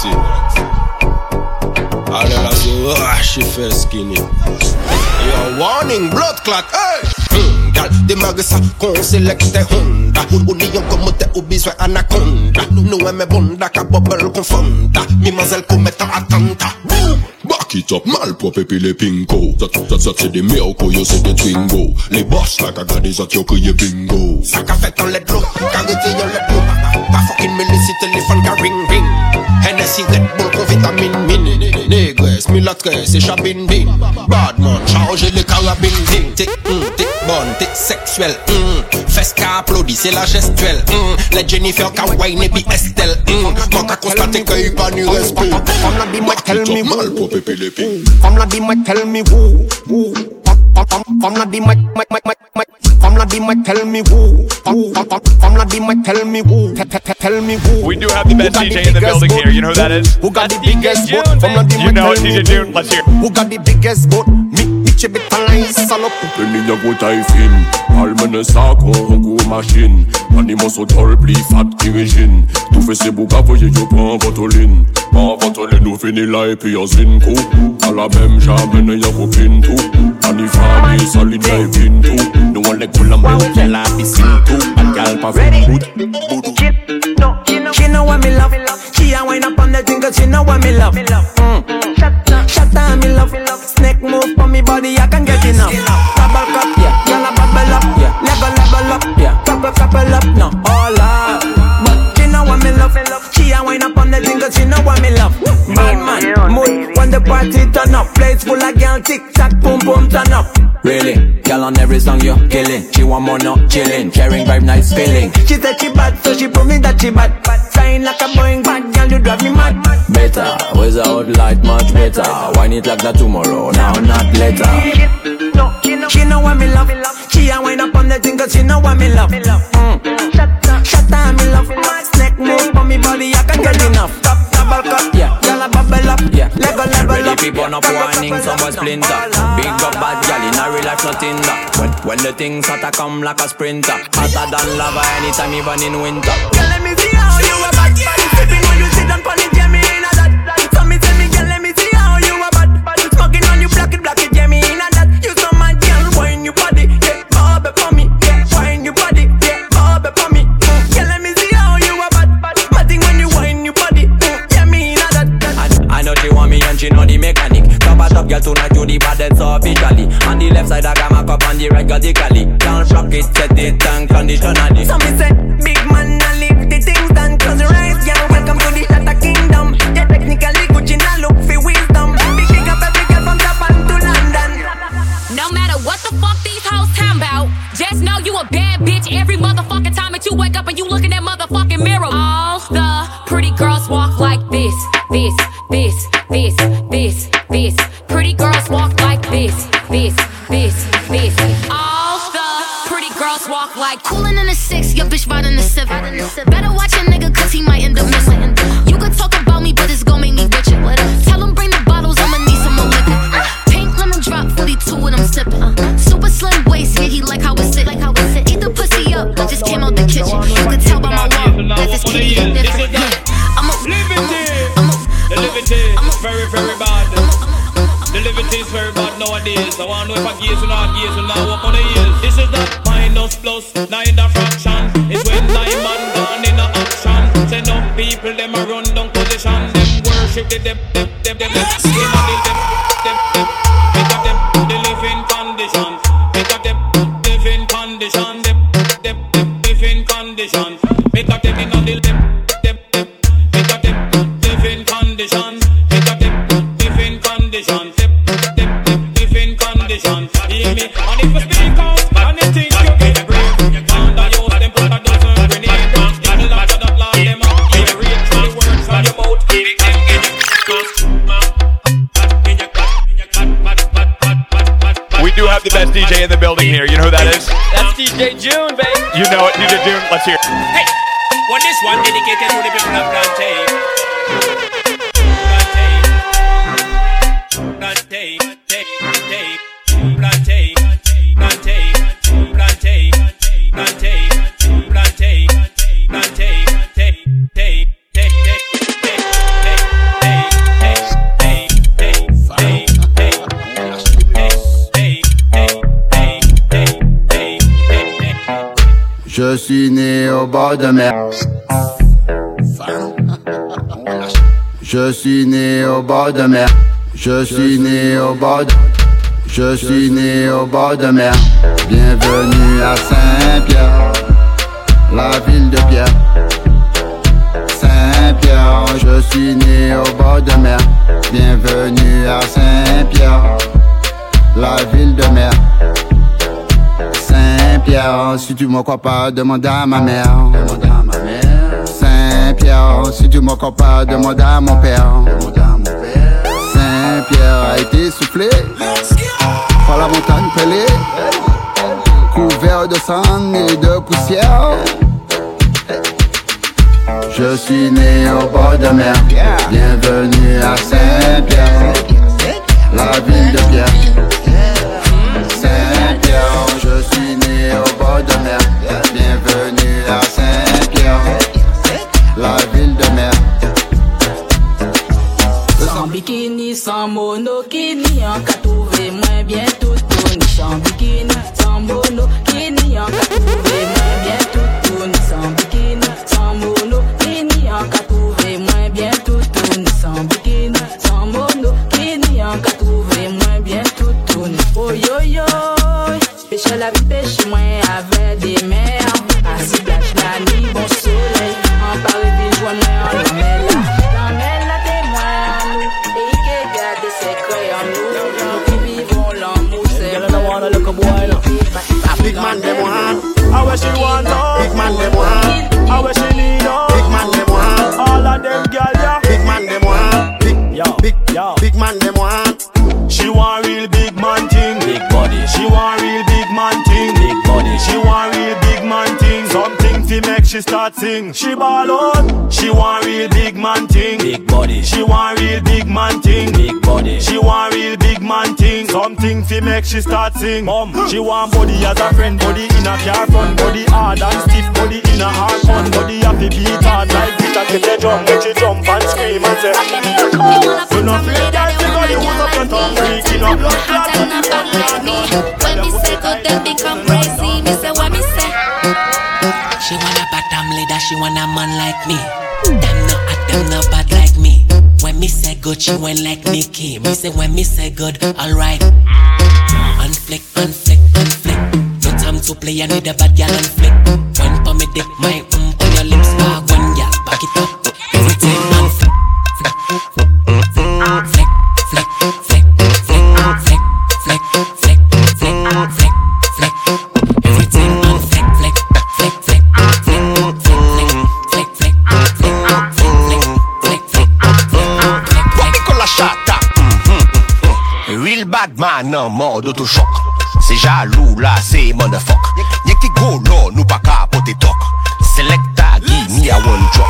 toxic. All of us, oh, she skinny. Yo, warning, blood clot, hey! Mm, gal, démarre ça, qu'on sélecte Honda. Ou lion comme t'es ou besoin anaconda. Nous aimons bonda, ka bubble confonda Mimazelle commettant attentat Back it up, malpropre puis les pinko. Ça, ça, ça c'est des miracles, yo c'est des twingo. Les boss là, qu'a gardé ça, yo crié bingo. Ça qu'a fait en let l'eau, qu'a réveillé en siret, bol kon vitamin min Negres, milatres, e chabin din Badman, le karabin din Tek, mm, bon, mm. Se la gestuel mm. Le Jennifer ka wine Estelle mm. Man ka konstate ke yi pa ni respe Fam la tell me mal pou la tell me Femme la di moi moi moi moi moi Femme la di moi tell me who Femme la di moi tell me who Te- te- te- Tell me who We do have the best DJ in the building here. You know who that is? Who got the biggest boat? Femme la di baby. You know tell it, DJ Joune. Let's hear. Who got the biggest boat? Chibitalai salope Penny ya go taifin Almene sa kon oh, go machin Animan so tol pli fat ki rejin Tou fe se bouga voye yo pan vantolin Pan vantolin nou fini la e pi yo zin kou A la mem jamene ya go pin tou Ani fami salin la e pin tou Nou an le kula me ou ke la pisin tou Bad gal pa fe boud boudou She know what me love. She a wind up on the thing she know what me love. Mm. Shut down, me love. Love. Snake move on me body, I can get enough. Bubble cup, yeah. Girl a bubble up, yeah. Never level up, yeah. Couple, couple up, no. All up. But she know what me love. She a wind up on the thing 'cause she know what me love. Bad man, mood when the party turn up. Place full of girl, tick tock, boom boom turn up. Really, girl on every song you're killing. She want more, not chilling. Caring vibe, nice feeling. She said she bad, so she prove me that she bad. Flying like a Boeing, bad girl, you drive me mad. Better, without light, much better. Wine it like that tomorrow, now not later. She know what me love. She a wind up on the thing 'cause she know what me love. Mm. Shut down, me love. My snake move on me body, I can get enough. Cup, double cup, Yeah. Girl a bubble up, Yeah. Level, level Ready up. people up whining, some boy splinter. Big up bad gal in a real life, nothing that. When, when the things hotter come like a sprinter. Hotter than lava anytime, even in winter. Officially. On the left side, I got my cup, on the right, vertically. Can't block it, set it, and conditionally. So me say, big man, I live the things done. Close your eyes, girl, welcome to the Shatta Kingdom. Yeah, technically, Gucci now look for wisdom. Big big up every girl from Japan to London. No matter what the fuck these hoes talking about, just know you a bad bitch every motherfucking time that you wake up and you look in that motherfucking mirror. All the pretty girls walk like this, this, this, this, this, this. Pretty girls walk like this, this, this, this. All the pretty girls walk like Coolin' in a six, your bitch riding a seven. Better watch a nigga, know if I gaze or not gaze, on the. This is the minus plus, nine the fraction. It's when diamond gone in the action. Say no people, them a run down position. Them worship the them. DJ Joune, baby. You know it, DJ Joune. Let's hear. it. Hey, well, this one dedicated to the de. Je suis né au bord de mer. Je suis né au bord de... Je suis né au bord de mer. Bienvenue à Saint-Pierre, la ville de Pierre. Saint-Pierre, je suis né au bord de mer. Bienvenue à Saint-Pierre, la ville de mer. Saint-Pierre, si tu me crois pas, demande à ma mère. Demande à ma mère. Saint-Pierre, si tu me crois pas, demande à mon père. Demande à mon père. Saint-Pierre a été soufflé par la montagne pelée, couvert de sang et de poussière. Je suis né au bord de mer. Bienvenue à Saint-Pierre, big man dem wan A we she want oh Big man dem wan A we she need oh Big man dem wan All of them girl, yeah. Big man dem wan Big, yo, big, yo. Big man dem wan She want real big man thing. Big body. She want real big man thing. Big body. She want real big man thing. Something to make she start sing. She ball out. She want real big man thing. Big body. She want real big man thing. Big body. She want real big man thing. Something to make she start sing. Mom, she want body as a friend. Body in a car front. Body hard and stiff. Body in a hard fun. Body happy beat hard like it. And get a jump. Make she jump and scream and say. You know feel that figure you use up your tongue. Freaking up blood clot. Tell them back like me. When me say good, they become she want a man like me. Them no hot, them no bad like me. When me say good, she went like Nicki. Me say when me say good, alright. Unflick, unflick, unflick. No time to play, I need a bad gal and flick. When for me dick, my en mode autochoc. C'est jaloux là, c'est motherfuck Y'a qui go là, nous pas capoter toc. Selecta, give me a one drop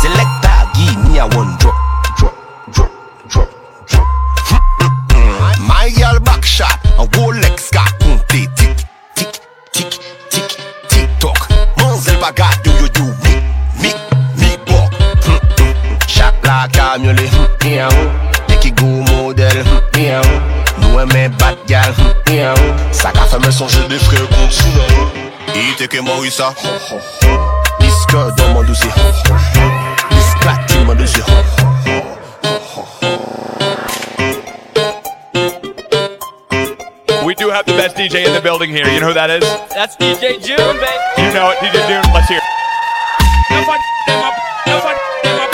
Selecta, give me a one j'ai des contre dans mon dossier mon dossier We do have the best DJ in the building here. You know who that is? That's DJ Joune, baby. You know it, DJ Joune. Let's hear. No fun, no fun, no fun, no fun.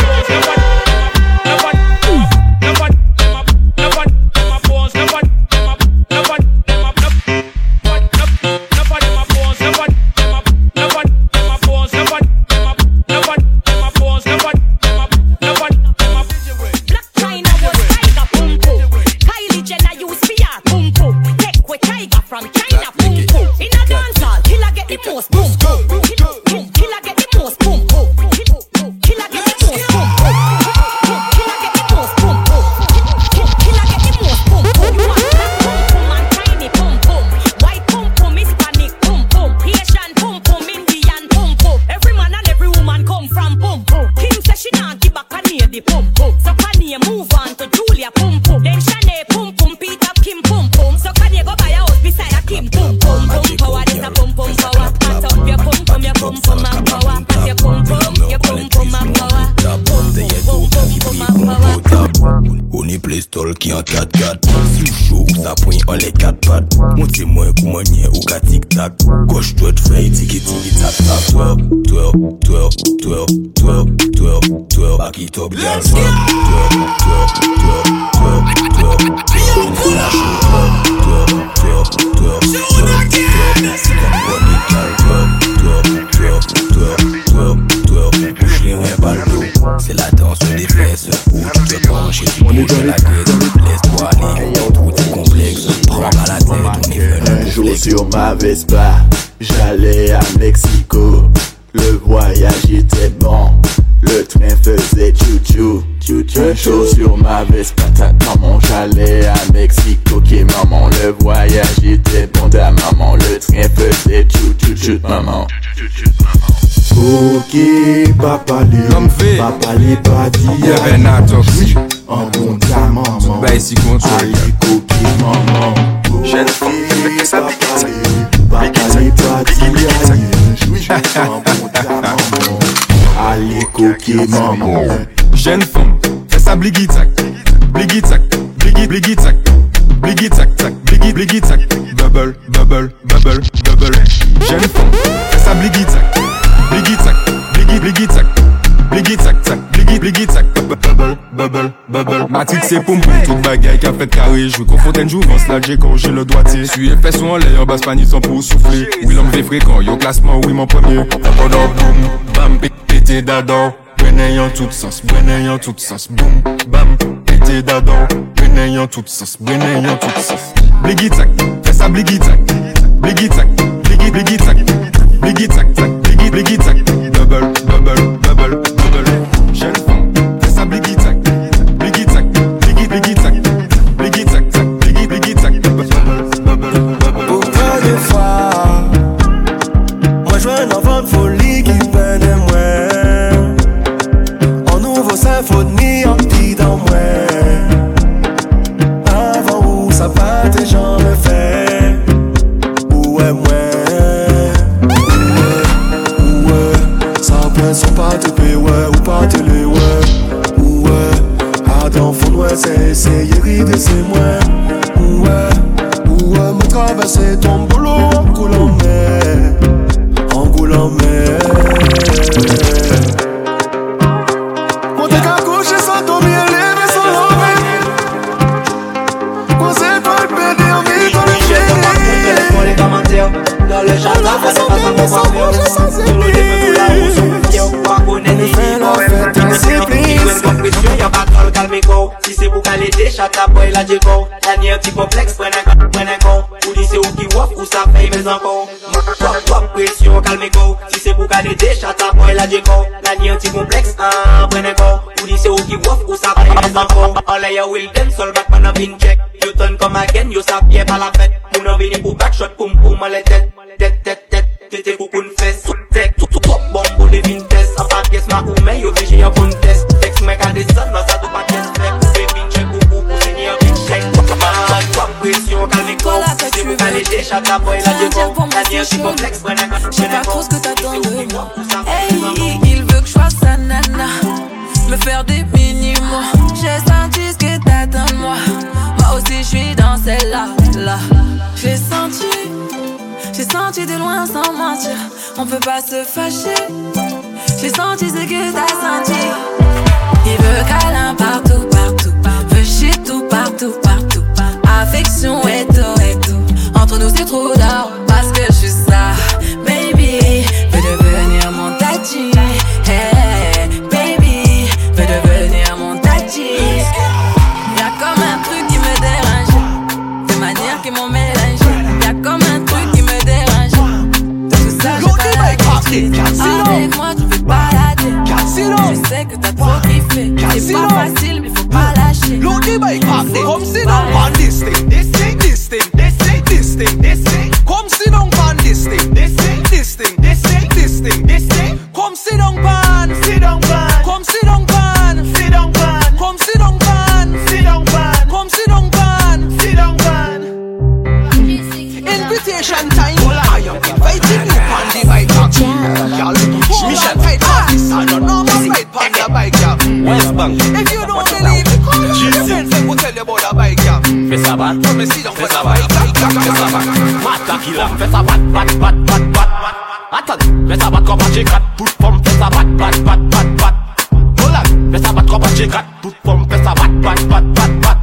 pad Monte mwen kouman nye ou ka tik tak Kosh dwet fey tiki tiki tak tak Twerp, twerp, twerp, twerp, twerp, twerp, twerp Bak it up gal Twerp, twerp, twerp, twerp, twerp, twerp, twerp Flash it up Twerp, twerp, twerp, twerp, twerp Si gal Twerp, twerp, twerp, twerp, twerp, twerp Se la danse de fese Ou tu te penche et tu bouges la gueule jour sur ma Vespa, j'allais à Mexico. Le voyage était bon, le train faisait chou-chou. Un jour sur ma Vespa, ta maman, j'allais à Mexico. Ok maman, le voyage était bon, ta maman, le train faisait chou-chou, chou maman. Ok, papa le, papa le pa di ya An bon ta maman, ale koke maman. Ok, papa le, papa le pa di ya An bon ta maman, ale koke maman. Jen fom, fè sa bligi tak, bligi tak, bligi bligi tak Bligi tak tak, bligi bligi tak Bubble, bubble, bubble, bubble. Jen fom, fè sa bligi tak pligit sak Bubble, bubble, bubble. Matik se pou mboum, tout bagay ka fet kare Jwe kon fonten jouvans, la dje kon jè le doate Suye fè sou an lè, an bas panis an pou soufle Ou l'an ve frekant, yo klasman ou iman premier. Tapador, boum, bam, pète dador Bwene tout sens, bwene tout sens Boum, bam, pète dador Bwene yon tout sens, bwene yon tout sens. Bligit sak, fè sa bligit sak Bligit sak, bligit, bligit sak Bligit sak, bligit, bligit sak traverser ton boulot when I go Who this who give off, who sap, I a All I will dance, all back man a been check You turn come again, you sap, yeah, a vini pou back shot, poum poum, all a tet Tet, tet, tete pou koun tout, tout, A sa pies ma koume, yo veji a kon tes Tek mek a desan, nan sa tou pa tes Tek, check, pou pou pou sini a check Man, kwa presyon, kalme kou Si se la diyo kou La diyo J'ai senti ce que t'attends de moi. Moi aussi, je suis dans celle-là. Là. J'ai senti, j'ai senti de loin sans mentir. On peut pas se fâcher. J'ai senti ce que t'as senti. Il veut câlin partout, partout. Veut shit tout, partout, partout. Affection et tout, et tout. Entre nous, c'est trop d'or parce que je suis ça. Baby, veut devenir mon tati. Que t'as trop kiffé. C'est pas facile, mais faut pas lâcher. Look by coffee, come sit down on this thing, this thing, this thing, this thing, this thing, this thing. Come sit down on this thing, this thing, this thing, this thing, this thing, this thing. Come sit down pan, sit down pan. West Bank If you don't believe me, call your friends and go tell you about the bike. fais ça bat, fais ça bat, fais ça bat. Mata killer, fais ça bat, bat, bat, bat, bat. Attends, fais ça bat comme un G4, toute forme, fais ça bat, bat, bat, bat, bat. Holland, fais ça bat comme un G4, toute forme, fais ça bat, bat, bat, bat, bat.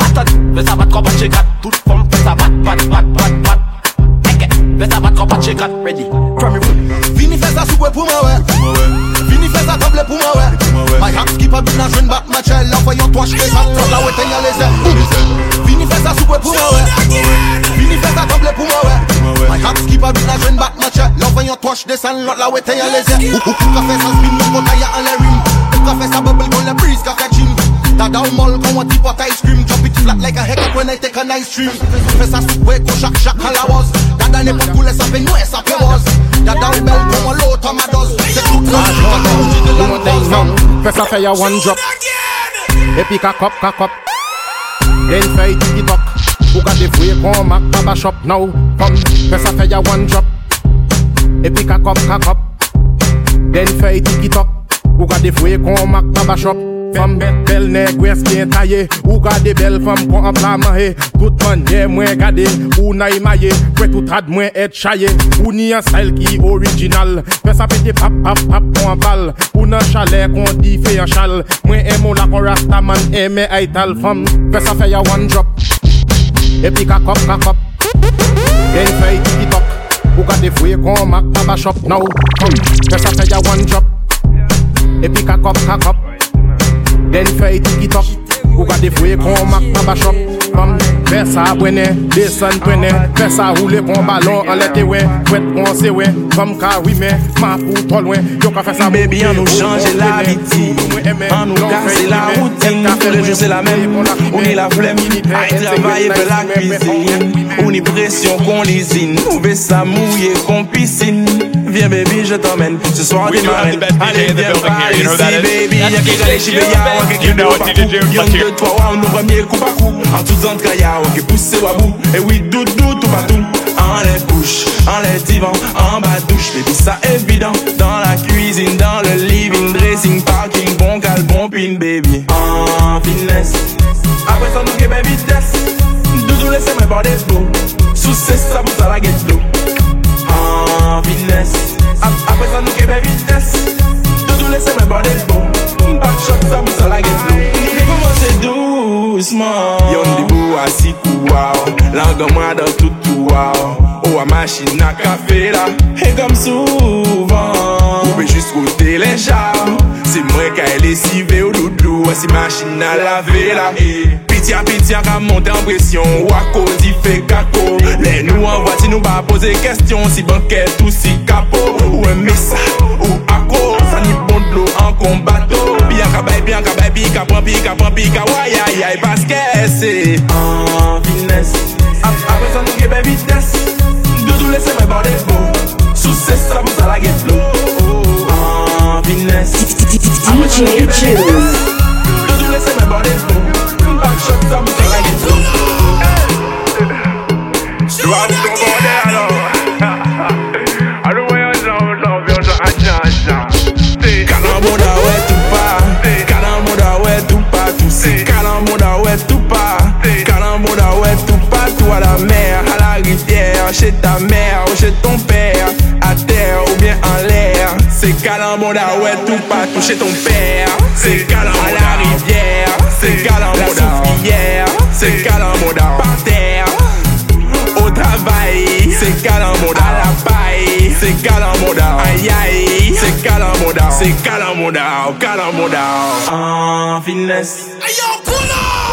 Attends, fais ça bat comme un G4, toute forme, fais ça bat, bat, bat, bat, bat. Eke, fais ça bat comme un G4, ready, from Vini fè sa soube pou mè wè My hap skip a bin a jwen bak mè chè Lò fè yon toach fè sa Tot la wè ten ya leze Vini fè sa soube pou mè wè Vini fè sa table pou mè wè My hap skip a bin a jwen bak mè chè Lò fè yon toach desan Lot la wè ten ya leze Ou ka fè sa spin Mè kota ya an le rim Ou ka fè sa bubble kon le breeze ka fè chim Dada ou mol kon wè tip wat ice cream Drop it flat like a hiccup when I take a nice stream Fè sa soube ko shak shak halawas Dada ne pa koule sa fè nouè sa fè was Dada ou bel kon wè lot a ma doz Se tout la shit a te uji de lan boz Sa fè ya one drop Epi kakop kakop Den fè yi tiki tok Ou gade fwe kon mak baba shop now. Fè sa fè ya one drop Epi kakop kakop Den fè yi tiki tok Ou gade fwe kon mak baba shop Fem bet bel neg wes gen taye Ou gade bel fem kon an plaman he Tout manye mwen gade Ou na imaye Kwe tout rad mwen et chaye Ou ni an style ki original. Fè sa pete pap pap pap kon an bal Ou nan chale kon di fe an chal Mwen emo la kon rasta man eme aital fem sa afe ya one drop. Epi kakop kakop Gen fey tiki tok Ou gade fwe kon mak tabashop Now, sa afe ya one drop. Epi kakop kakop Den fè yi tiki tok Ou ka defwe kon mak nan bachok. Kom, fè sa bwene, desan pwene Fè sa roule kon balon an lete we Fwet kon se we, kom ka wime Ma pou tol we, yo ka fè sa mou Baby an nou bon chanje la viti An nou kase la wouti Tous les jours c'est la même. On est la flemme. Aïe travailler fait la cuisine. On y pression qu'on usine Nous veut ça mouiller qu'on piscine. Viens baby je t'emmène. Ce soir t'es marraine Allez viens par ici baby. Y'a qui gagne chez baby. Y'a qui You know gagne it's pas DJ coup June, Y'en let's hear deux, trois rounds, nous premier coup par coup En tout entre y'a qui pousse au bout Et oui doudou tout partout En les couches, en les divans, en bas douche. Baby ça évident. Dans la cuisine, dans le living Dressing, parking, bon cal, bon pin baby everybody's blow Sucesso, a buta la get low Ah, fitness Apre sa nou kebe fitness Doudou lese mwen body's blow Back shots, a buta la get low Ni komanse douzman Yon di bou asikou waw Langan mwa dan toutou waw Ou. A machin na kafe la. E kom souvan. Ou pe jist kote le jaw Se mwen ka ele si ve ou doudou A si machin na lave la. E Pitya pitya ka monte an presyon Wako di fe kako Le nou an vati nou ba pose kestyon Si banket ou si kapo Ou en mesa ou ako Sani pon dlo an kon bato Bian ka bay, bian ka bay, bi ka pon, bi ka pon, bi ka Wayayay, baske se An Apre san Doudou lese mwen borde bo Sou se sa pou la get lo An rivière chez ta mère ou chez ton père à terre ou bien en l'air c'est Calamboda ouais tout pas chez ton père c'est Calamboda à la rivière c'est Calamboda la soufrière c'est Calamboda par terre au travail, c'est Calamoda. À la paille, c'est Calamoda. Aïe aïe, c'est Calamoda. C'est Calamoda, Calamoda. En finesse. Up!